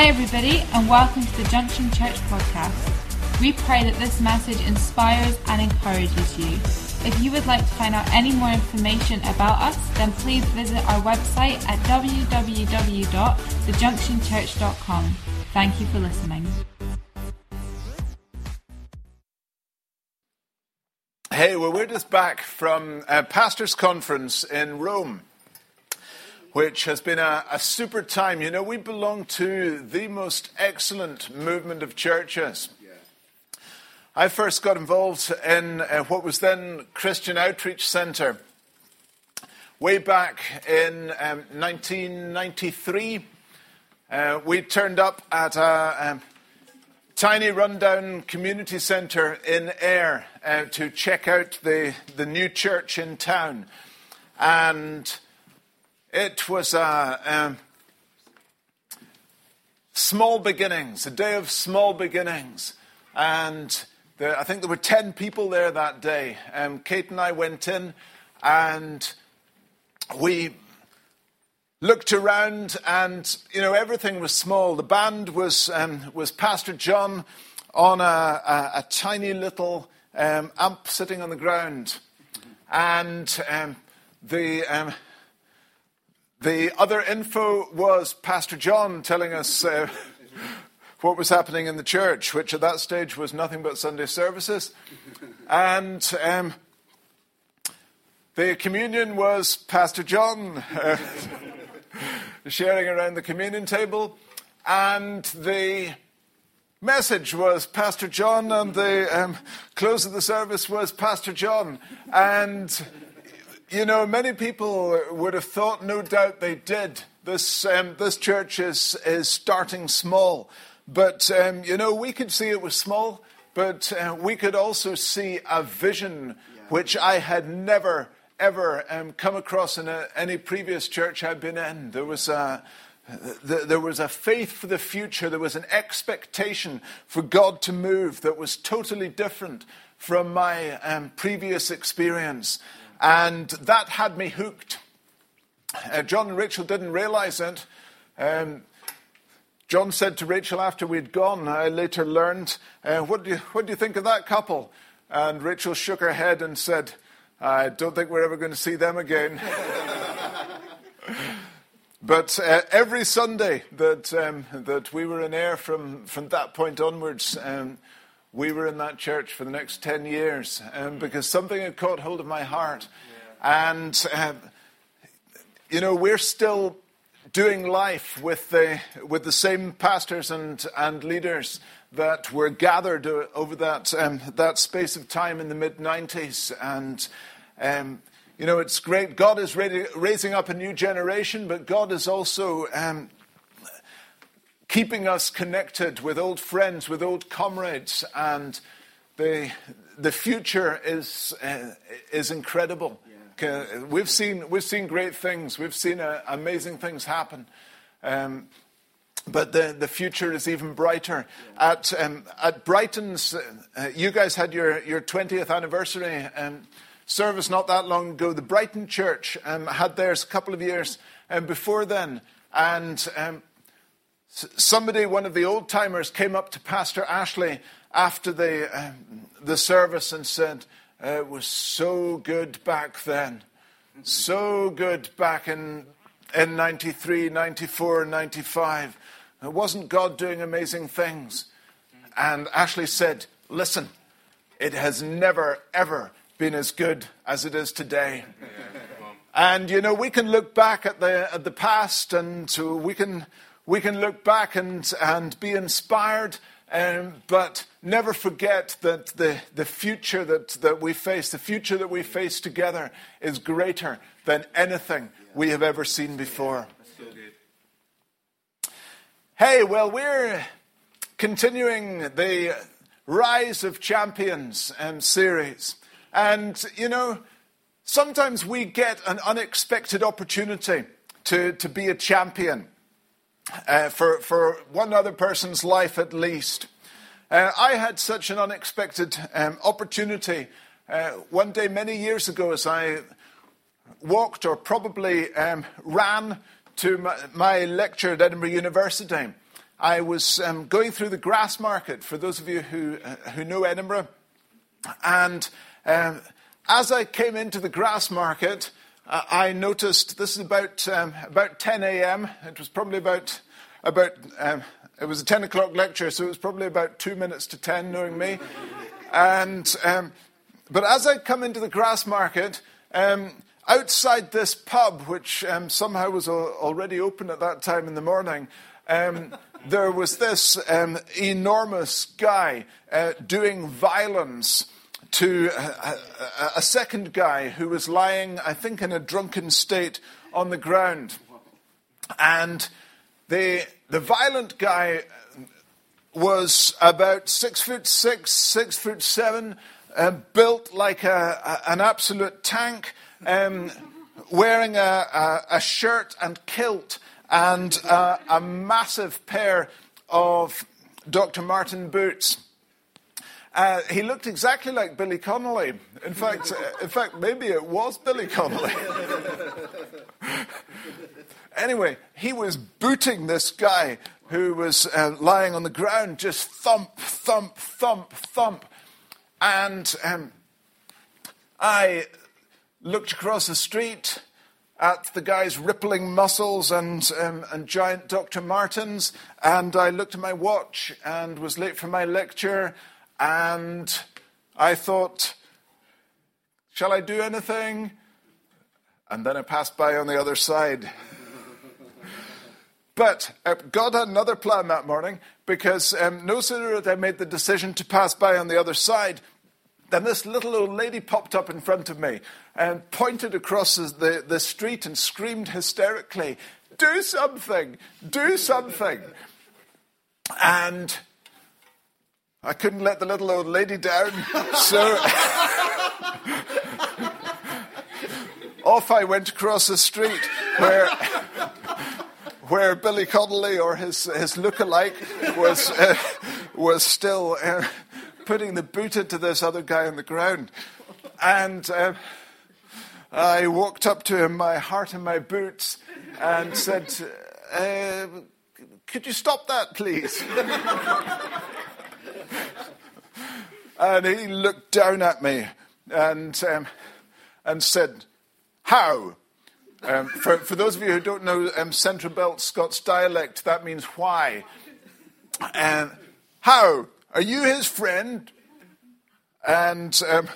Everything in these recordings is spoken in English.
Hi, everybody, and welcome to the Junction Church podcast. We pray that this message inspires and encourages you. If you would like to find out any more information about us, then please visit our website at www.thejunctionchurch.com. Thank you for listening. Hey, well, we're just back from a pastor's conference in Rome which has been a, a, super time. You know, we belong to the most excellent movement of churches. I first got involved in uh, what was then Christian Outreach Centre way back in um, 1993. Uh, we turned up at a, um, tiny rundown community centre in Ayr uh, to check out the, the new church in town. And it was a um, small beginnings, a day of small beginnings. And there, I think there were 10 people there that day. Um, Kate and I went in and we looked around and, you know, everything was small. The band was, um, was Pastor John on a, a, a tiny little um, amp sitting on the ground. And um, the um, the other info was Pastor John telling us uh, what was happening in the church, which at that stage was nothing but Sunday services. And um, the communion was Pastor John uh, sharing around the communion table. And the message was Pastor John, and the um, close of the service was Pastor John. And you know, many people would have thought, no doubt they did. This, um, this church is, is starting small. But, um, you know, we could see it was small, but uh, we could also see a vision which I had never, ever um, come across in a, any previous church I'd been in. There was a. There was a faith for the future. There was an expectation for God to move that was totally different from my um, previous experience. And that had me hooked. Uh, John and Rachel didn't realize it. Um, John said to Rachel after we'd gone, I later learned, uh, what, do you, what do you think of that couple? And Rachel shook her head and said, I don't think we're ever going to see them again. but uh, every Sunday that, um, that we were in Ayr from, from that point onwards, um, we were in that church for the next 10 years um, because something had caught hold of my heart. Yeah. And, uh, you know, we're still doing life with the, with the same pastors and, and leaders that were gathered over that, um, that space of time in the mid 90s. And, um, you know, it's great. God is raising up a new generation, but God is also um, keeping us connected with old friends, with old comrades, and the, the future is, uh, is incredible. Yeah. We've, seen, we've seen great things, we've seen uh, amazing things happen. Um, but the, the future is even brighter. Yeah. At, um, at Brighton's, uh, you guys had your, your 20th anniversary um, service not that long ago. The Brighton Church um, had theirs a couple of years um, before then. And um, Somebody, one of the old timers, came up to Pastor Ashley after the, um, the service and said, It was so good back then. So good back in, in 93, 94, 95. Wasn't God doing amazing things? And Ashley said, Listen, it has never, ever been as good as it is today. And, you know, we can look back at the, at the past and we can we can look back and, and be inspired, um, but never forget that the, the future that, that we face, the future that we face together, is greater than anything we have ever seen before. Hey, well, we're continuing the Rise of Champions um, series. And, you know, sometimes we get an unexpected opportunity to, to be a champion uh, for, for one other person's life at least. Uh, I had such an unexpected um, opportunity uh, one day many years ago as I walked or probably um, ran to my, my, lecture at Edinburgh University. I was um, going through the Grassmarket, for those of you who, uh, who know Edinburgh. And um, as I came into the Grassmarket, I noticed this is about, um, about 10 a.m. It was probably about, about um, it was a 10 o'clock lecture, so it was probably about two minutes to 10, knowing me. And, um, but as I come into the Grassmarket, um, outside this pub, which um, somehow was already open at that time in the morning, um, there was this enormous guy uh, doing violence to a, a, second guy who was lying, I think, in a drunken state on the ground. And the, the violent guy was about six foot six, six foot seven, uh, built like a, a, an absolute tank, um, wearing a, a, shirt and kilt and a massive pair of Dr. Martens boots. Uh, he looked exactly like Billy Connolly. In fact, uh, in fact, maybe it was Billy Connolly. anyway, he was booting this guy who was uh, lying on the ground, just thump, thump, thump, thump. And um, I looked across the street at the guy's rippling muscles and, um, and giant Dr. Martens, and I looked at my watch and was late for my lecture, and I thought, shall I do anything? And then I passed by on the other side. But uh, God had another plan that morning because um, no sooner had I made the decision to pass by on the other side than this little old lady popped up in front of me and pointed across the, the street and screamed hysterically, Do something! Do something! And I couldn't let the little old lady down, so off I went across the street where where Billy Connolly or his, his look-alike was, uh, was still uh, putting the boot into this other guy on the ground. And uh, I walked up to him, my heart in my boots, and said, uh, Could you stop that, please? and he looked down at me and, um, and said, How? Um, for, for, those of you who don't know um, Central Belt Scots dialect, that means why. And how? Are you his friend? And um,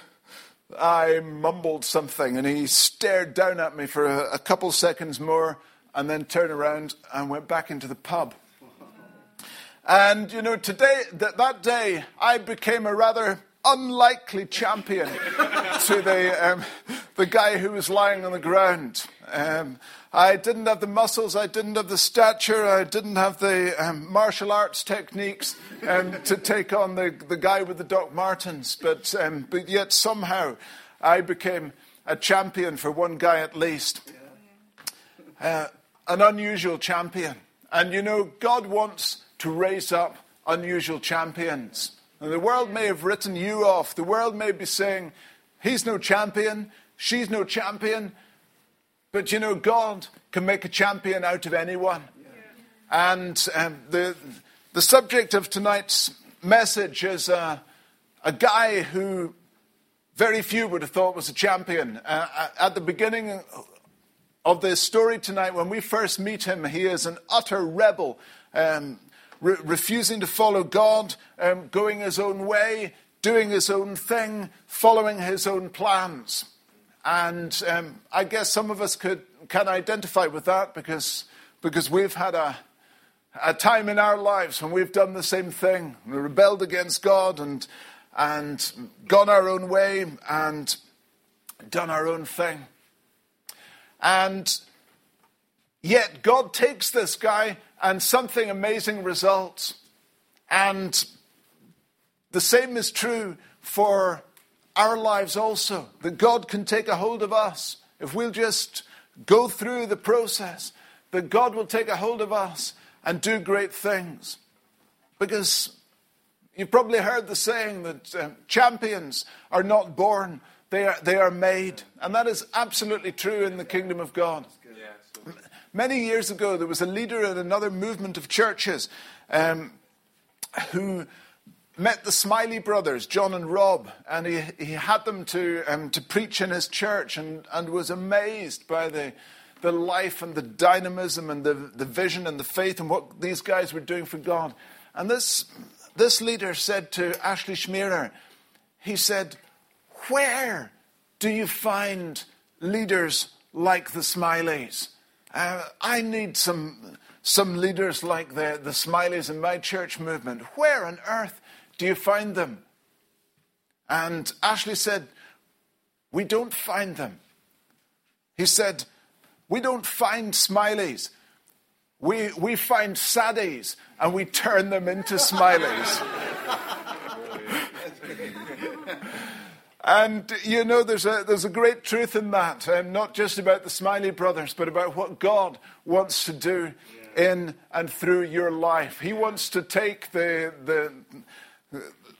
I mumbled something, and he stared down at me for a, a couple seconds more, and then turned around and went back into the pub. And you know, today, that, that day, I became a rather unlikely champion to the, um, the guy who was lying on the ground. Um, I didn't have the muscles, I didn't have the stature, I didn't have the um, martial arts techniques um, to take on the, the guy with the Doc Martens, but, um, but yet somehow I became a champion for one guy at least. Uh, an unusual champion. And you know, God wants to raise up unusual champions. And the world may have written you off. The world may be saying, he's no champion, she's no champion. But you know, God can make a champion out of anyone. And um, the, the subject of tonight's message is uh, a guy who very few would have thought was a champion. Uh, at the beginning of this story tonight, when we first meet him, he is an utter rebel. Um, re- refusing to follow God, um, going his own way, doing his own thing, following his own plans. And um, I guess some of us could can identify with that because because we've had a a time in our lives when we've done the same thing, we rebelled against God and and gone our own way and done our own thing. And yet God takes this guy and something amazing results. And the same is true for our lives also, that God can take a hold of us if we'll just go through the process, that God will take a hold of us and do great things. Because you've probably heard the saying that uh, champions are not born, they are, they are made. And that is absolutely true in the kingdom of God. Many years ago, there was a leader in another movement of churches um, who met the Smiley brothers, John and Rob, and he, he had them to, um, to preach in his church and, and was amazed by the, the life and the dynamism and the, the vision and the faith and what these guys were doing for God. And this, this leader said to Ashley Schmierer, he said, Where do you find leaders like the Smileys? Uh, I need some, some leaders like the, the Smileys in my church movement. Where on earth do you find them? And Ashley said, We don't find them. He said, We don't find smileys. We, we find saddies and we turn them into smileys. and you know, there's a, there's a great truth in that, and not just about the Smiley brothers, but about what God wants to do in and through your life. He wants to take the, the,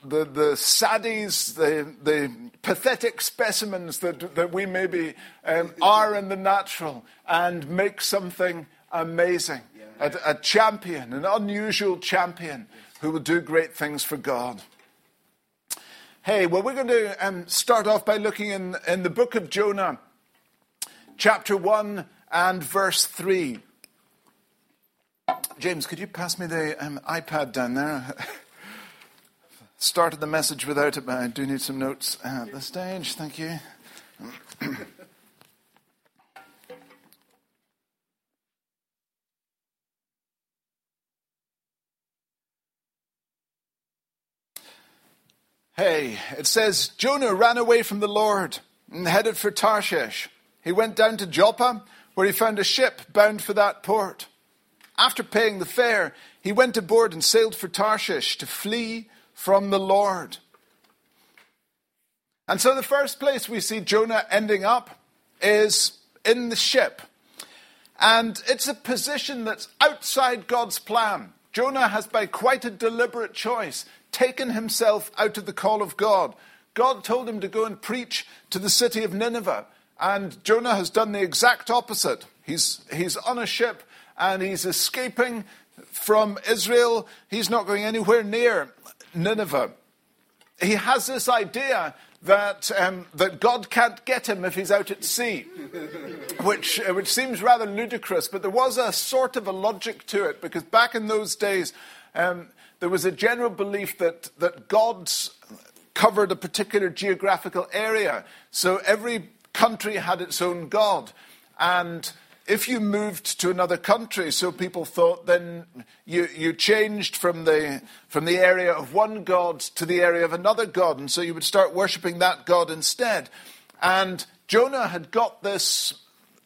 the, the saddies, the, the pathetic specimens that, that we maybe um, are in the natural, and make something amazing. A, a, champion, an unusual champion who will do great things for God. Hey, well, we're going to um, start off by looking in, in the book of Jonah, chapter 1 and verse 3. James, could you pass me the um, iPad down there? started the message without it, but I do need some notes at this stage. Thank you. hey, it says Jonah ran away from the Lord and headed for Tarshish. He went down to Joppa, where he found a ship bound for that port. After paying the fare, he went aboard and sailed for Tarshish to flee from the Lord. And so the first place we see Jonah ending up is in the ship. And it's a position that's outside God's plan. Jonah has, by quite a deliberate choice, taken himself out of the call of God. God told him to go and preach to the city of Nineveh. And Jonah has done the exact opposite. He's, he's on a ship and he's escaping from Israel. He's not going anywhere near Nineveh. He has this idea that, um, that God can't get him if he's out at sea, which, uh, which seems rather ludicrous, but there was a sort of a logic to it, because back in those days, um, there was a general belief that, that God covered a particular geographical area. So every country had its own God. And if you moved to another country, so people thought, then you, you changed from the, from the area of one God to the area of another God, and so you would start worshipping that God instead. And Jonah had got this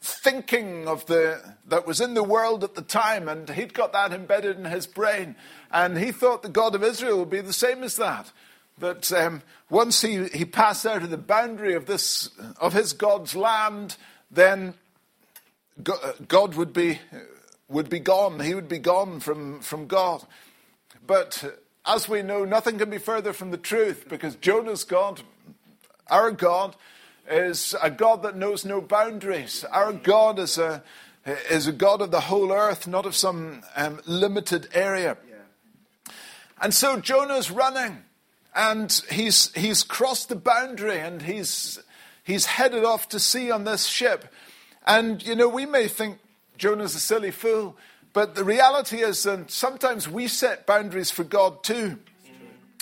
thinking of the that was in the world at the time, and he'd got that embedded in his brain, and he thought the God of Israel would be the same as that. That um, once he, he passed out of the boundary of this of his God's land, then God would be, would be gone. He would be gone from, from God. But as we know, nothing can be further from the truth because Jonah's God, our God, is a God that knows no boundaries. Our God is a, is a God of the whole earth, not of some um, limited area. And so Jonah's running and he's, he's crossed the boundary and he's, he's headed off to sea on this ship. And, you know, we may think Jonah's a silly fool, but the reality is that sometimes we set boundaries for God too.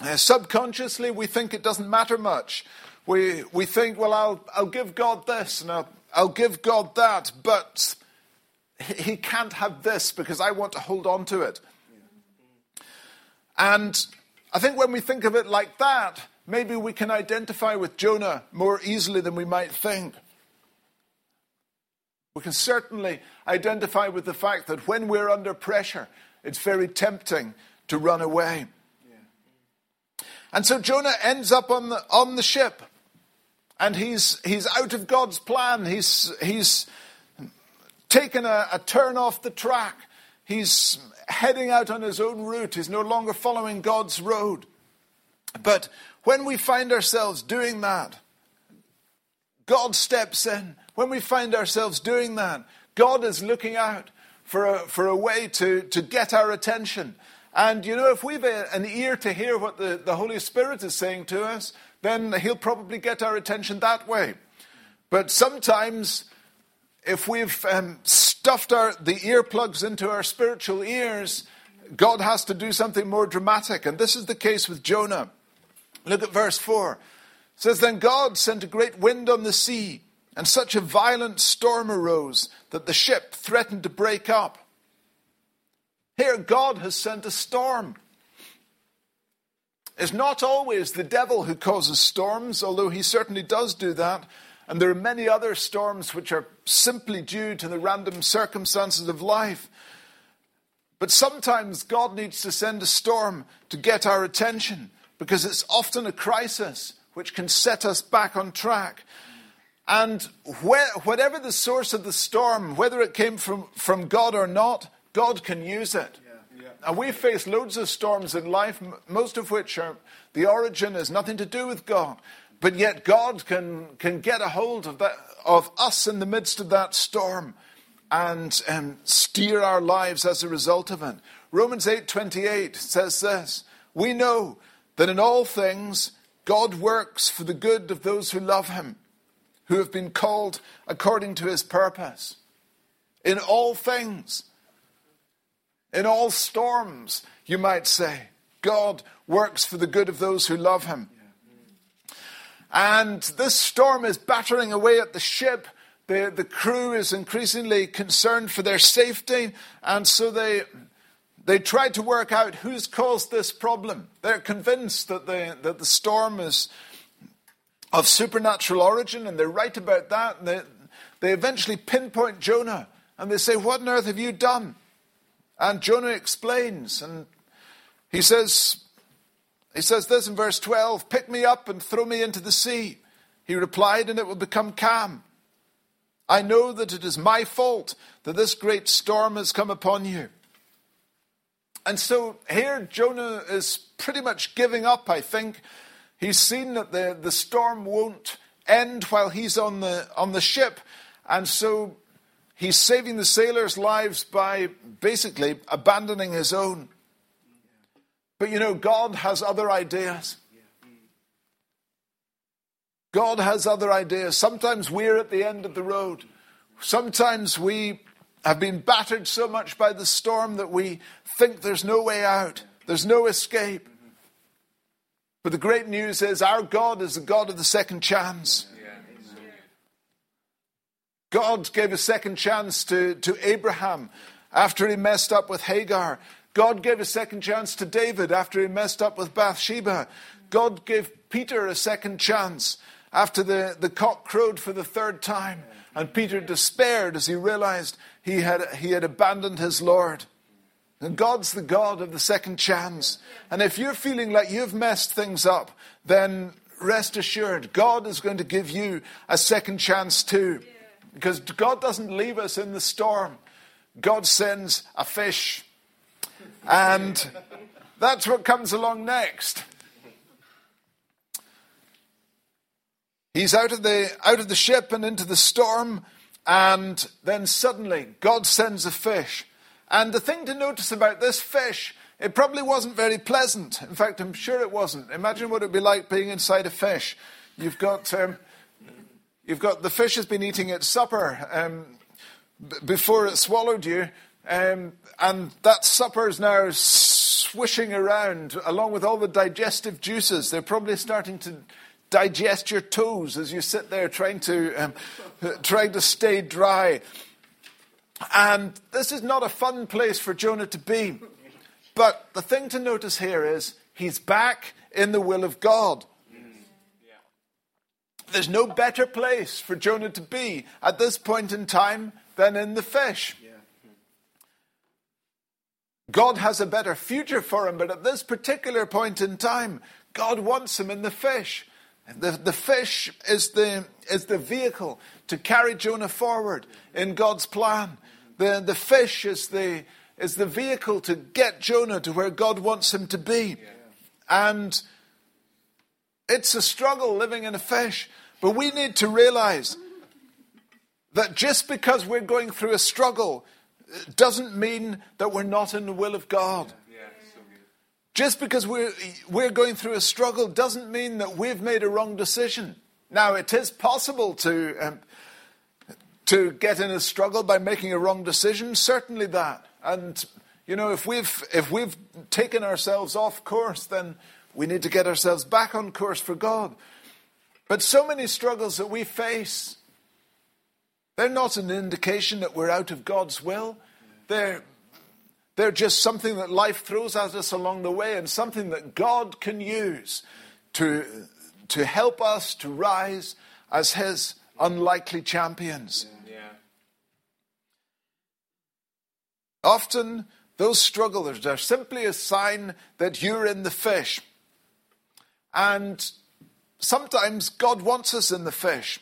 Uh, subconsciously, we think it doesn't matter much. We, we think, well, I'll, I'll give God this and I'll, I'll give God that, but he can't have this because I want to hold on to it. And I think when we think of it like that, maybe we can identify with Jonah more easily than we might think. We can certainly identify with the fact that when we're under pressure, it's very tempting to run away. Yeah. And so Jonah ends up on the, on the ship. And he's, he's out of God's plan. He's, he's taken a, a turn off the track. He's heading out on his own route. He's no longer following God's road. But when we find ourselves doing that, God steps in when we find ourselves doing that, God is looking out for a, for a way to, to get our attention. And you know, if we've a, an ear to hear what the, the Holy Spirit is saying to us, then He'll probably get our attention that way. But sometimes, if we've um, stuffed our, the earplugs into our spiritual ears, God has to do something more dramatic. And this is the case with Jonah. Look at verse 4. It says, Then God sent a great wind on the sea, and such a violent storm arose that the ship threatened to break up. Here, God has sent a storm. It's not always the devil who causes storms, although he certainly does do that. And there are many other storms which are simply due to the random circumstances of life. But sometimes God needs to send a storm to get our attention because it's often a crisis which can set us back on track. And where, whatever the source of the storm, whether it came from, from God or not, God can use it. Yeah, yeah. And we face loads of storms in life, most of which are the origin has nothing to do with God. But yet God can, can get a hold of, that, of us in the midst of that storm and um, steer our lives as a result of it. Romans 8:28 says this, we know that in all things God works for the good of those who love him, who have been called according to his purpose. In all things, in all storms, you might say, God works for the good of those who love him. And this storm is battering away at the ship. The, the crew is increasingly concerned for their safety, and so they they tried to work out who's caused this problem. They're convinced that the, that the storm is of supernatural origin, and they're right about that. And they, they eventually pinpoint Jonah, and they say, What on earth have you done? And Jonah explains, and he says, he says this in verse 12 Pick me up and throw me into the sea. He replied, and it will become calm. I know that it is my fault that this great storm has come upon you. And so here Jonah is pretty much giving up, I think. He's seen that the, the storm won't end while he's on the, on the ship. And so he's saving the sailors' lives by basically abandoning his own. But you know, God has other ideas. God has other ideas. Sometimes we're at the end of the road. Sometimes we have been battered so much by the storm that we think there's no way out, there's no escape. But the great news is our God is the God of the second chance. God gave a second chance to, to Abraham after he messed up with Hagar. God gave a second chance to David after he messed up with Bathsheba. God gave Peter a second chance after the, the cock crowed for the third time. And Peter despaired as he realized he had, he had abandoned his Lord. And God's the God of the second chance. And if you're feeling like you've messed things up, then rest assured, God is going to give you a second chance too. Because God doesn't leave us in the storm, God sends a fish. And that's what comes along next. He's out of the, out of the ship and into the storm, and then suddenly God sends a fish. And the thing to notice about this fish, it probably wasn't very pleasant. In fact, I'm sure it wasn't. Imagine what it would be like being inside a fish. You've got, um, you've got the fish has been eating its supper um, b- before it swallowed you, um, and that supper is now swishing around along with all the digestive juices. They're probably starting to digest your toes as you sit there trying to, um, trying to stay dry. And this is not a fun place for Jonah to be. But the thing to notice here is he's back in the will of God. There's no better place for Jonah to be at this point in time than in the fish. God has a better future for him, but at this particular point in time, God wants him in the fish. The, the fish is the, is the vehicle to carry Jonah forward in God's plan. The, the fish is the, is the vehicle to get Jonah to where God wants him to be. And it's a struggle living in a fish. But we need to realize that just because we're going through a struggle doesn't mean that we're not in the will of God. Just because we're, we're going through a struggle doesn't mean that we've made a wrong decision. Now, it is possible to, um, to get in a struggle by making a wrong decision, certainly that. And, you know, if we've, if we've taken ourselves off course, then we need to get ourselves back on course for God. But so many struggles that we face, they're not an indication that we're out of God's will. They're, they're just something that life throws at us along the way and something that God can use to, to help us to rise as His unlikely champions. Yeah. Often, those strugglers are simply a sign that you're in the fish. And sometimes God wants us in the fish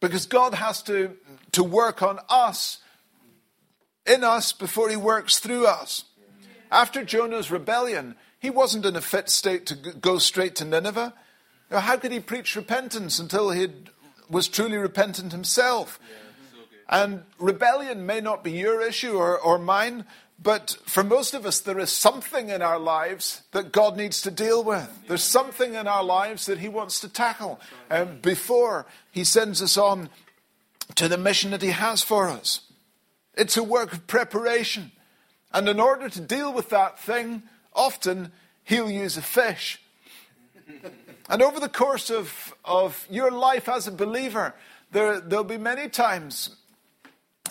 because God has to, to work on us in us before he works through us. After Jonah's rebellion, he wasn't in a fit state to go straight to Nineveh. how could he preach repentance until he was truly repentant himself? And rebellion may not be your issue or, or mine, but for most of us, there is something in our lives that God needs to deal with. There's something in our lives that He wants to tackle um, before He sends us on to the mission that He has for us. It's a work of preparation. And in order to deal with that thing, often he'll use a fish. and over the course of, of your life as a believer, there, there'll be many times,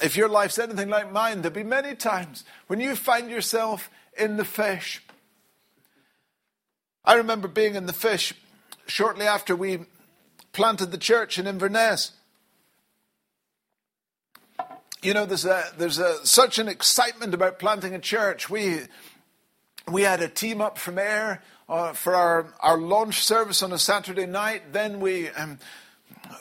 if your life's anything like mine, there'll be many times when you find yourself in the fish. I remember being in the fish shortly after we planted the church in Inverness you know, there's a, there's a, such an excitement about planting a church. We, we had a team up from Ayr uh, for our, our launch service on a Saturday night. Then we, um,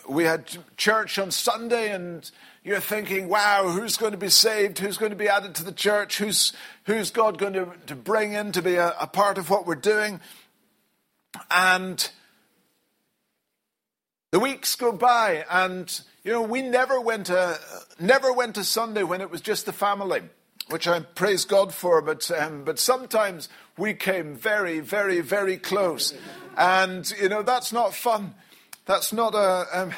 we had church on Sunday, and you're thinking, wow, who's going to be saved? Who's going to be added to the church? Who's, who's God going to, to bring in to be a, a part of what we're doing? And the weeks go by, and you know, we never went to never went to Sunday when it was just the family, which I praise God for. But um, but sometimes we came very, very, very close, and you know that's not fun. That's not a. Um,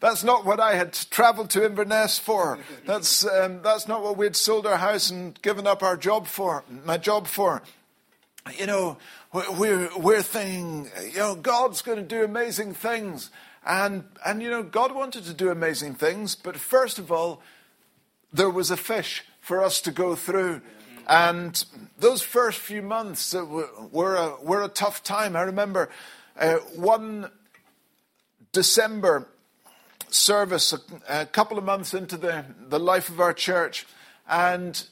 that's not what I had travelled to Inverness for. That's um, that's not what we'd sold our house and given up our job for. My job for. You know, we're we're thinking, you know, God's going to do amazing things, and, and you know, God wanted to do amazing things, but first of all, there was a fish for us to go through. And those first few months were, were, a, were a tough time. I remember uh, one December service, a, a, couple of months into the, the life of our church, and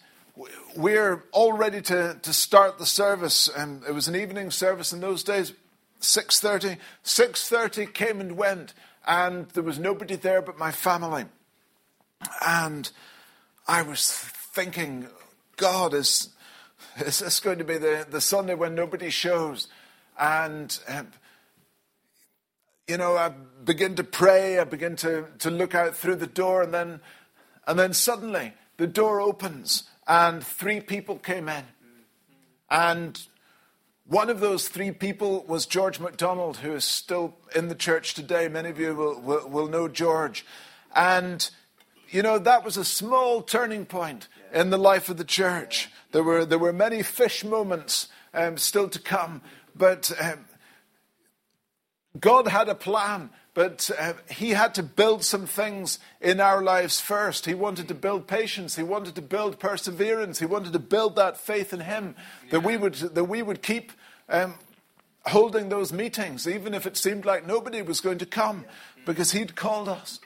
we're all ready to, to start the service. And it was an evening service in those days. 6.30. 6.30 came and went, and there was nobody there but my family. And I was thinking, God, is, is this going to be the, the Sunday when nobody shows? And, um, you know, I begin to pray, I begin to, to look out through the door, and then, and then suddenly the door opens, and three people came in. And one of those three people was George MacDonald, who is still in the church today. Many of you will, will, will know George. And, you know, that was a small turning point in the life of the church. There were, there were many fish moments um, still to come, but um, God had a plan but uh, he had to build some things in our lives first. He wanted to build patience. He wanted to build perseverance. He wanted to build that faith in him that we would that we would keep um, holding those meetings, even if it seemed like nobody was going to come, because he'd called us.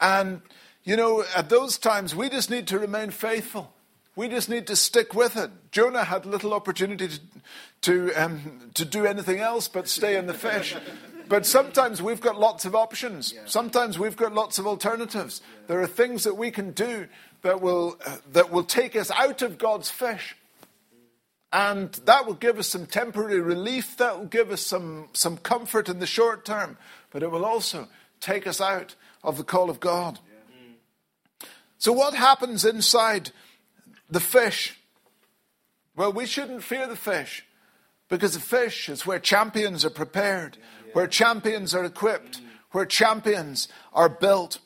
And you know, at those times, we just need to remain faithful. We just need to stick with it. Jonah had little opportunity to to, um, to do anything else but stay in the fish. But sometimes we've got lots of options. Sometimes we've got lots of alternatives. There are things that we can do that will, uh, that will take us out of God's fish. And that will give us some temporary relief. That will give us some, some comfort in the short term. But it will also take us out of the call of God. So, what happens inside the fish. Well, we shouldn't fear the fish because the fish is where champions are prepared, where champions are equipped, where champions are built.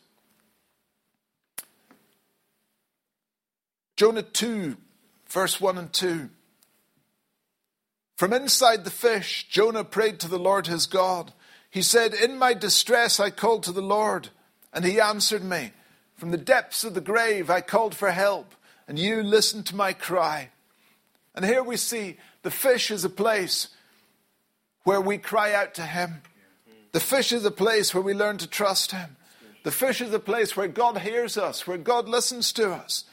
Jonah 2, verse 1 and 2. From inside the fish, Jonah prayed to the Lord his God. He said, In my distress I called to the Lord, and he answered me. From the depths of the grave I called for help, and you listened to my cry. And here we see the fish is a place where we cry out to him. The fish is a place where we learn to trust him. The fish is a place where God hears us, where God listens to us.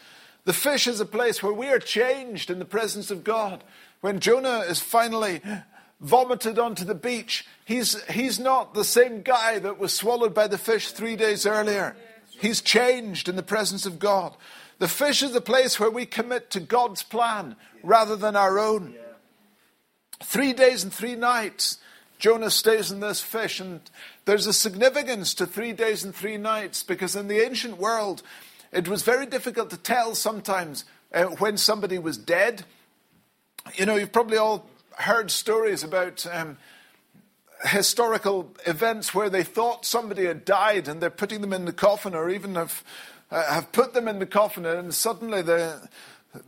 The fish is a place where we are changed in the presence of God. When Jonah is finally vomited onto the beach, he's, he's not the same guy that was swallowed by the fish three days earlier. He's changed in the presence of God. The fish is the place where we commit to God's plan rather than our own. Three days and three nights, Jonah stays in this fish, and there's a significance to three days and three nights because in the ancient world, it was very difficult to tell sometimes uh, when somebody was dead. You know, you've probably all heard stories about um, historical events where they thought somebody had died and they're putting them in the coffin or even have, uh, have put them in the coffin and suddenly they,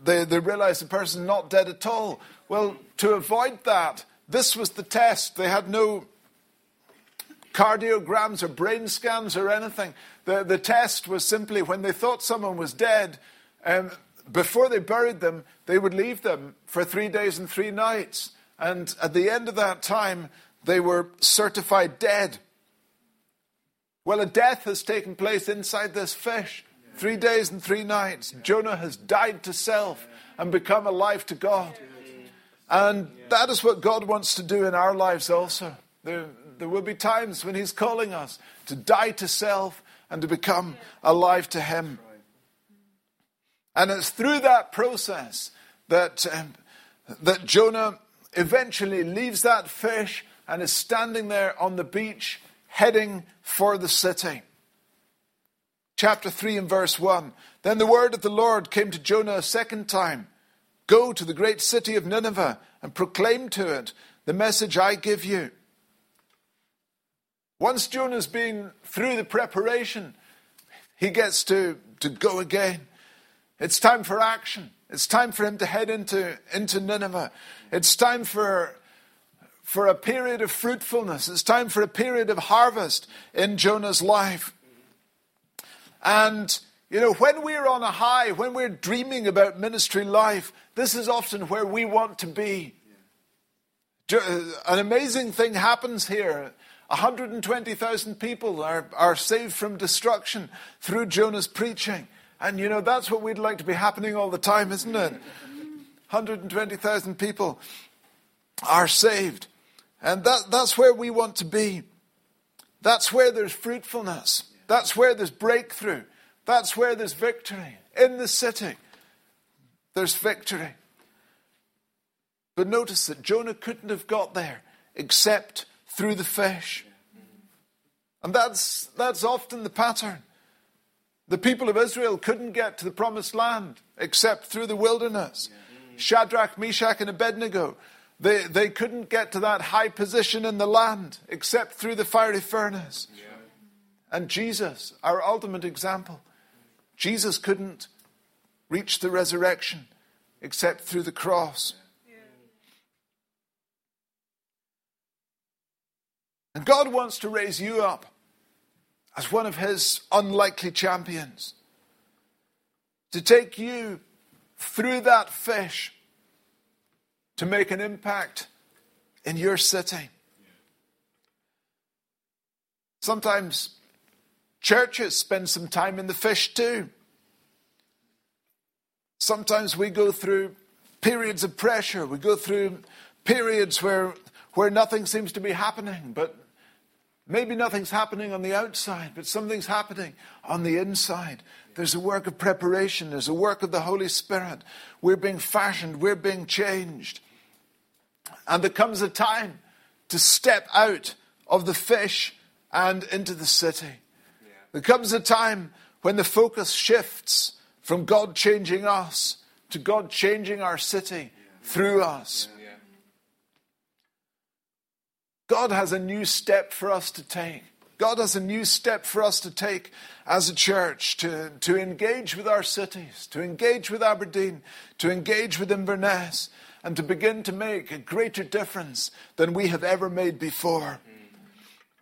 they, they realize the person's not dead at all. Well, to avoid that, this was the test. They had no cardiograms or brain scans or anything. The, the test was simply when they thought someone was dead, um, before they buried them, they would leave them for three days and three nights. And at the end of that time, they were certified dead. Well, a death has taken place inside this fish. Three days and three nights. Jonah has died to self and become alive to God. And that is what God wants to do in our lives also. There, there will be times when He's calling us to die to self and to become alive to Him. And it's through that process that, um, that Jonah eventually leaves that fish and is standing there on the beach heading for the city. Chapter 3 and verse 1. Then the word of the Lord came to Jonah a second time Go to the great city of Nineveh and proclaim to it the message I give you. Once Jonah's been through the preparation, he gets to, to go again. It's time for action. It's time for him to head into, into Nineveh. It's time for, for a period of fruitfulness. It's time for a period of harvest in Jonah's life. And, you know, when we're on a high, when we're dreaming about ministry life, this is often where we want to be. Uh, an amazing thing happens here. 120,000 people are, are saved from destruction through Jonah's preaching. And you know, that's what we'd like to be happening all the time, isn't it? 120,000 people are saved. And that, that's where we want to be. That's where there's fruitfulness. That's where there's breakthrough. That's where there's victory. In the city, there's victory. But notice that Jonah couldn't have got there except through the fish. And that's, that's often the pattern. The people of Israel couldn't get to the promised land except through the wilderness. Shadrach, Meshach, and Abednego, they, they couldn't get to that high position in the land except through the fiery furnace. And Jesus, our ultimate example, Jesus couldn't reach the resurrection except through the cross. And God wants to raise you up as one of his unlikely champions. To take you through that fish to make an impact in your city. Sometimes churches spend some time in the fish too. Sometimes we go through periods of pressure, we go through periods where, where nothing seems to be happening, but Maybe nothing's happening on the outside, but something's happening on the inside. There's a work of preparation, there's a work of the Holy Spirit. We're being fashioned, we're being changed. And there comes a time to step out of the fish and into the city. There comes a time when the focus shifts from God changing us to God changing our city through us. God has a new step for us to take. God has a new step for us to take as a church to, to engage with our cities, to engage with Aberdeen, to engage with Inverness, and to begin to make a greater difference than we have ever made before. Mm.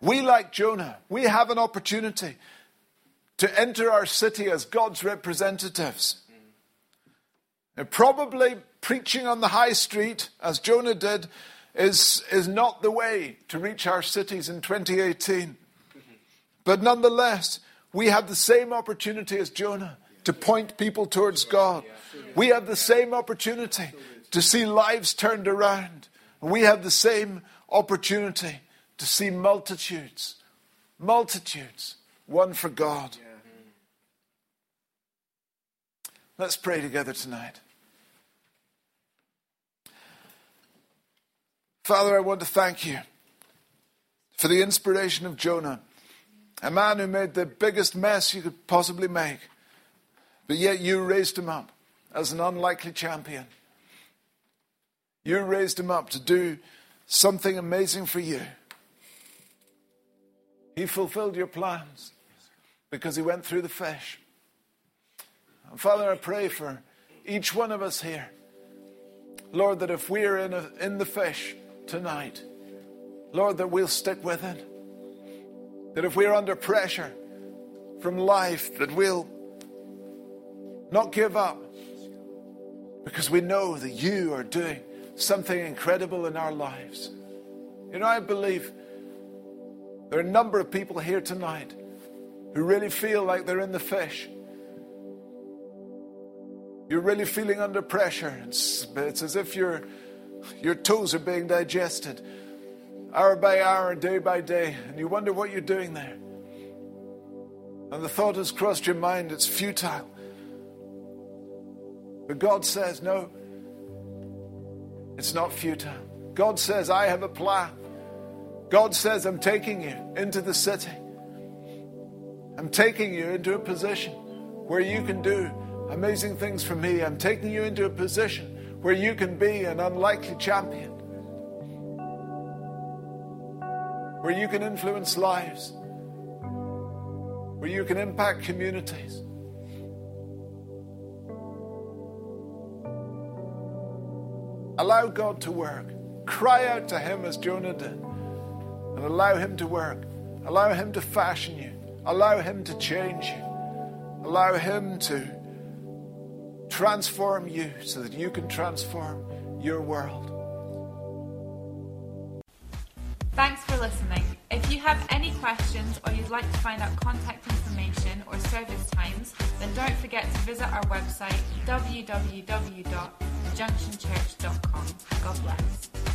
We, like Jonah, we have an opportunity to enter our city as God's representatives. And probably preaching on the high street, as Jonah did, is, is not the way to reach our cities in 2018. But nonetheless, we have the same opportunity as Jonah to point people towards God. We have the same opportunity to see lives turned around. We have the same opportunity to see multitudes, multitudes, won for God. Let's pray together tonight. Father, I want to thank you for the inspiration of Jonah, a man who made the biggest mess you could possibly make, but yet you raised him up as an unlikely champion. You raised him up to do something amazing for you. He fulfilled your plans because he went through the fish. And Father, I pray for each one of us here. Lord, that if we're in, a, in the fish tonight, Lord, that we'll stick with it. That if we're under pressure from life, that we'll not give up because we know that you are doing something incredible in our lives. You know, I believe there are a number of people here tonight who really feel like they're in the fish. You're really feeling under pressure. It's, it's as if your, your toes are being digested hour by hour, day by day, and you wonder what you're doing there. And the thought has crossed your mind, it's futile. But God says, no, it's not futile. God says, I have a plan. God says, I'm taking you into the city. I'm taking you into a position where you can do amazing things for me. I'm taking you into a position where you can be an unlikely champion, where you can influence lives, where you can impact communities. Allow God to work. Cry out to Him as Jonah did. And allow Him to work. Allow Him to fashion you. Allow Him to change you. Allow Him to transform you so that you can transform your world. Thanks for listening. If you have any questions or you'd like to find out contact information or service times, then don't forget to visit our website www.junctionchurch.com.